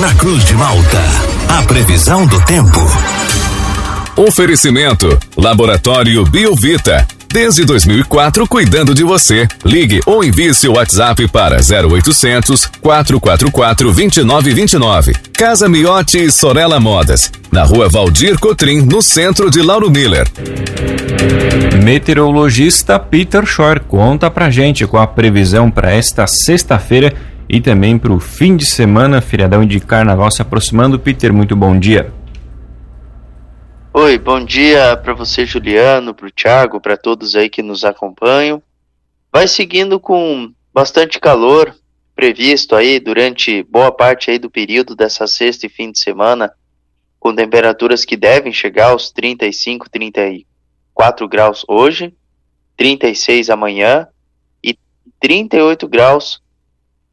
na Cruz de Malta. A previsão do tempo. Oferecimento: Laboratório Biovita. Desde 2004, cuidando de você. Ligue ou envie seu WhatsApp para 0800 444 2929. Casa Miotti e Sorella Modas. Na rua Valdir Cotrim, no centro de Lauro Miller. Meteorologista Peter Shore conta pra gente com a previsão para esta sexta-feira e também para o fim de semana, feriadão de carnaval se aproximando. Peter, muito bom dia. Oi, bom dia para você, Juliano, para o Thiago, para todos aí que nos acompanham. Vai seguindo com bastante calor previsto aí durante boa parte aí do período dessa sexta e fim de semana, com temperaturas que devem chegar aos 35, 34 graus hoje, 36 amanhã e 38 graus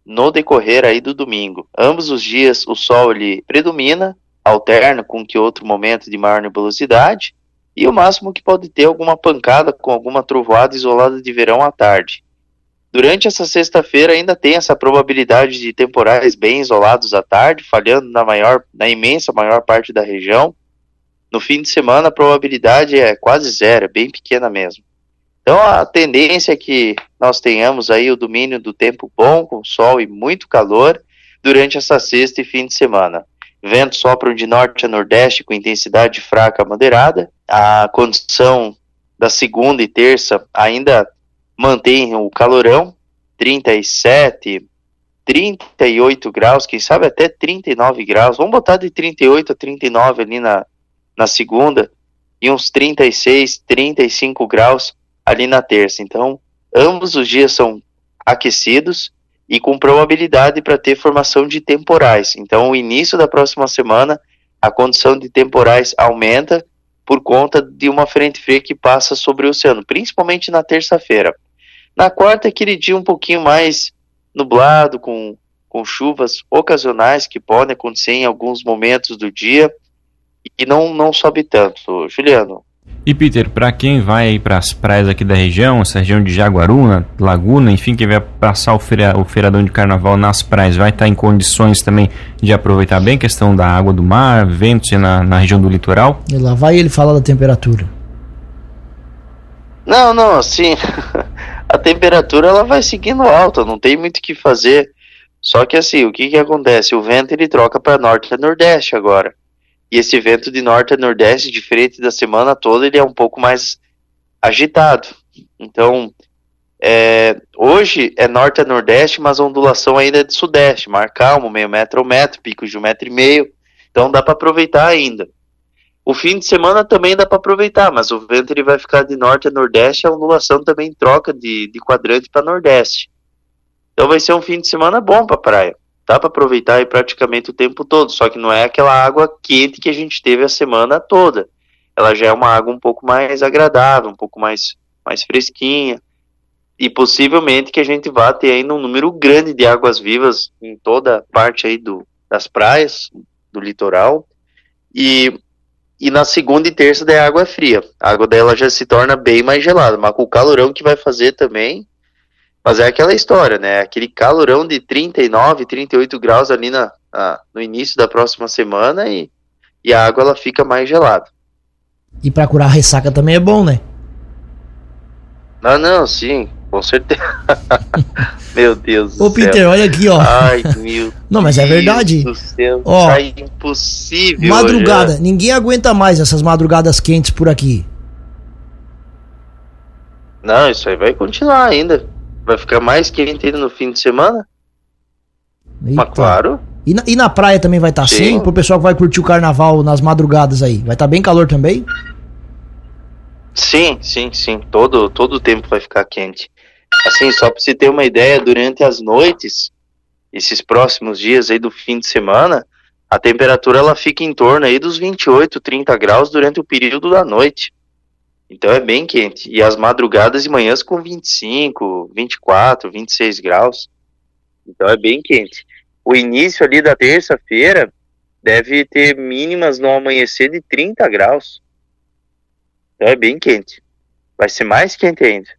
no decorrer aí do domingo. Ambos os dias o sol ele predomina alterna com que outro momento de maior nebulosidade, e o máximo que pode ter alguma pancada com alguma trovoada isolada de verão à tarde. Durante essa sexta-feira ainda tem essa probabilidade de temporais bem isolados à tarde, falhando na maior, na imensa maior parte da região. No fim de semana a probabilidade é quase zero, é bem pequena mesmo. Então a tendência é que nós tenhamos aí o domínio do tempo bom, com sol e muito calor durante essa sexta e fim de semana. Ventos sopram de norte a nordeste com intensidade fraca a moderada. A condição da segunda e terça ainda mantém o calorão, 37, 38 graus, quem sabe até 39 graus. Vamos botar de 38 a 39 ali na, na segunda e uns 36, 35 graus ali na terça. Então, ambos os dias são aquecidos e com probabilidade para ter formação de temporais. Então, o início da próxima semana, a condição de temporais aumenta por conta de uma frente fria que passa sobre o oceano, principalmente na terça-feira. Na quarta, aquele dia um pouquinho mais nublado, com, com chuvas ocasionais que podem acontecer em alguns momentos do dia e não, não sobe tanto. Juliano, e Peter, para quem vai para as praias aqui da região, essa região de Jaguaruna, Laguna, enfim, quem vai passar o, feira, o feiradão de carnaval nas praias, vai estar em condições também de aproveitar bem a questão da água do mar, ventos na, na região do litoral? E lá vai ele falar da temperatura. Não, não, assim, a temperatura ela vai seguindo alta, não tem muito o que fazer. Só que assim, o que que acontece? O vento ele troca para norte e nordeste agora. E esse vento de norte a nordeste, diferente da semana toda, ele é um pouco mais agitado. Então, é, hoje é norte a nordeste, mas a ondulação ainda é de sudeste, mar calmo, meio metro ao metro, picos de um metro e meio. Então dá para aproveitar ainda. O fim de semana também dá para aproveitar, mas o vento ele vai ficar de norte a nordeste, a ondulação também troca de, de quadrante para nordeste. Então vai ser um fim de semana bom para praia dá para aproveitar aí praticamente o tempo todo, só que não é aquela água quente que a gente teve a semana toda. Ela já é uma água um pouco mais agradável, um pouco mais, mais fresquinha, e possivelmente que a gente vá ter ainda um número grande de águas vivas em toda a parte aí do, das praias, do litoral, e, e na segunda e terça da água fria. A água dela já se torna bem mais gelada, mas com o calorão que vai fazer também, mas é aquela história, né? Aquele calorão de 39, 38 graus ali na, na, no início da próxima semana e, e a água ela fica mais gelada. E para curar a ressaca também é bom, né? Ah, não, sim, com certeza. meu Deus Ô, Peter, olha aqui, ó. Ai, meu Não, mas é verdade. Deus do céu, ó, tá impossível. Madrugada, ninguém aguenta mais essas madrugadas quentes por aqui. Não, isso aí vai continuar ainda. Vai ficar mais quente ainda no fim de semana? Eita. Mas claro. E na, e na praia também vai estar tá assim? Pro pessoal que vai curtir o carnaval nas madrugadas aí. Vai estar tá bem calor também? Sim, sim, sim. Todo, todo o tempo vai ficar quente. Assim, só para você ter uma ideia, durante as noites, esses próximos dias aí do fim de semana, a temperatura ela fica em torno aí dos 28, 30 graus durante o período da noite. Então é bem quente. E as madrugadas e manhãs com 25, 24, 26 graus. Então é bem quente. O início ali da terça-feira deve ter mínimas no amanhecer de 30 graus. Então é bem quente. Vai ser mais quente ainda.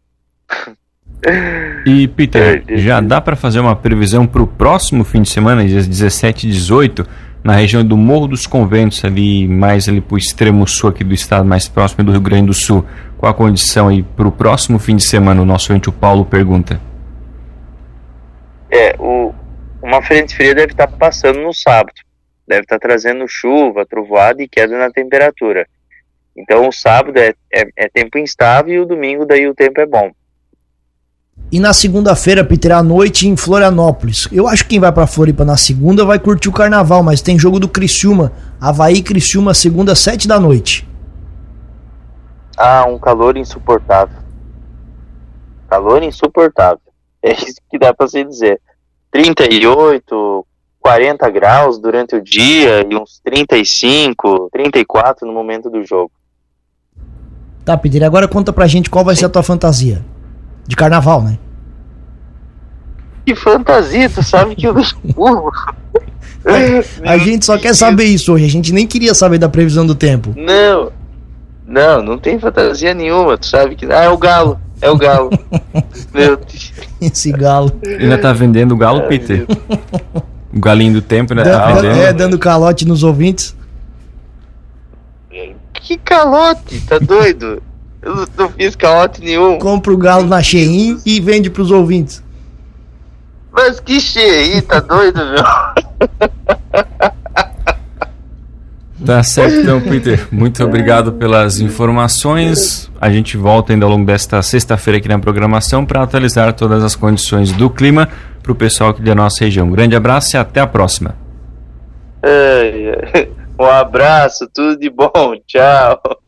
E Peter, já dá para fazer uma previsão para o próximo fim de semana, dias 17 e 18, na região do Morro dos Conventos, ali mais ali para o extremo sul aqui do estado, mais próximo do Rio Grande do Sul. Qual a condição aí para o próximo fim de semana? O nosso ente o Paulo pergunta. É, o, uma frente fria deve estar tá passando no sábado. Deve estar tá trazendo chuva, trovoada e queda na temperatura. Então o sábado é, é, é tempo instável e o domingo daí o tempo é bom. E na segunda-feira, Peter, à noite em Florianópolis. Eu acho que quem vai para Floripa na segunda vai curtir o carnaval, mas tem jogo do Criciúma. Havaí Criciúma, segunda, sete da noite. Ah, um calor insuportável. Calor insuportável. É isso que dá para se dizer. 38, 40 graus durante o dia e uns 35, 34 no momento do jogo. Tá, Peter, agora conta pra gente qual vai ser a tua fantasia. De carnaval, né? Que fantasia, tu sabe que eu burro. a gente só quer saber isso hoje, a gente nem queria saber da previsão do tempo. Não, não, não tem fantasia nenhuma, tu sabe que. Ah, é o galo, é o galo. Meu Deus. Esse galo. Ainda tá vendendo o galo, Peter? O galinho do tempo ainda tá vendendo? É, dando calote nos ouvintes. Que calote? Tá doido? Eu não fiz calote nenhum. Compra o galo na Shein e vende pros ouvintes. Mas que Shein, tá doido, meu? Tá certo, então, Peter. Muito obrigado pelas informações. A gente volta ainda ao longo desta sexta-feira aqui na programação para atualizar todas as condições do clima para o pessoal aqui da nossa região. Um grande abraço e até a próxima. Um abraço, tudo de bom. Tchau.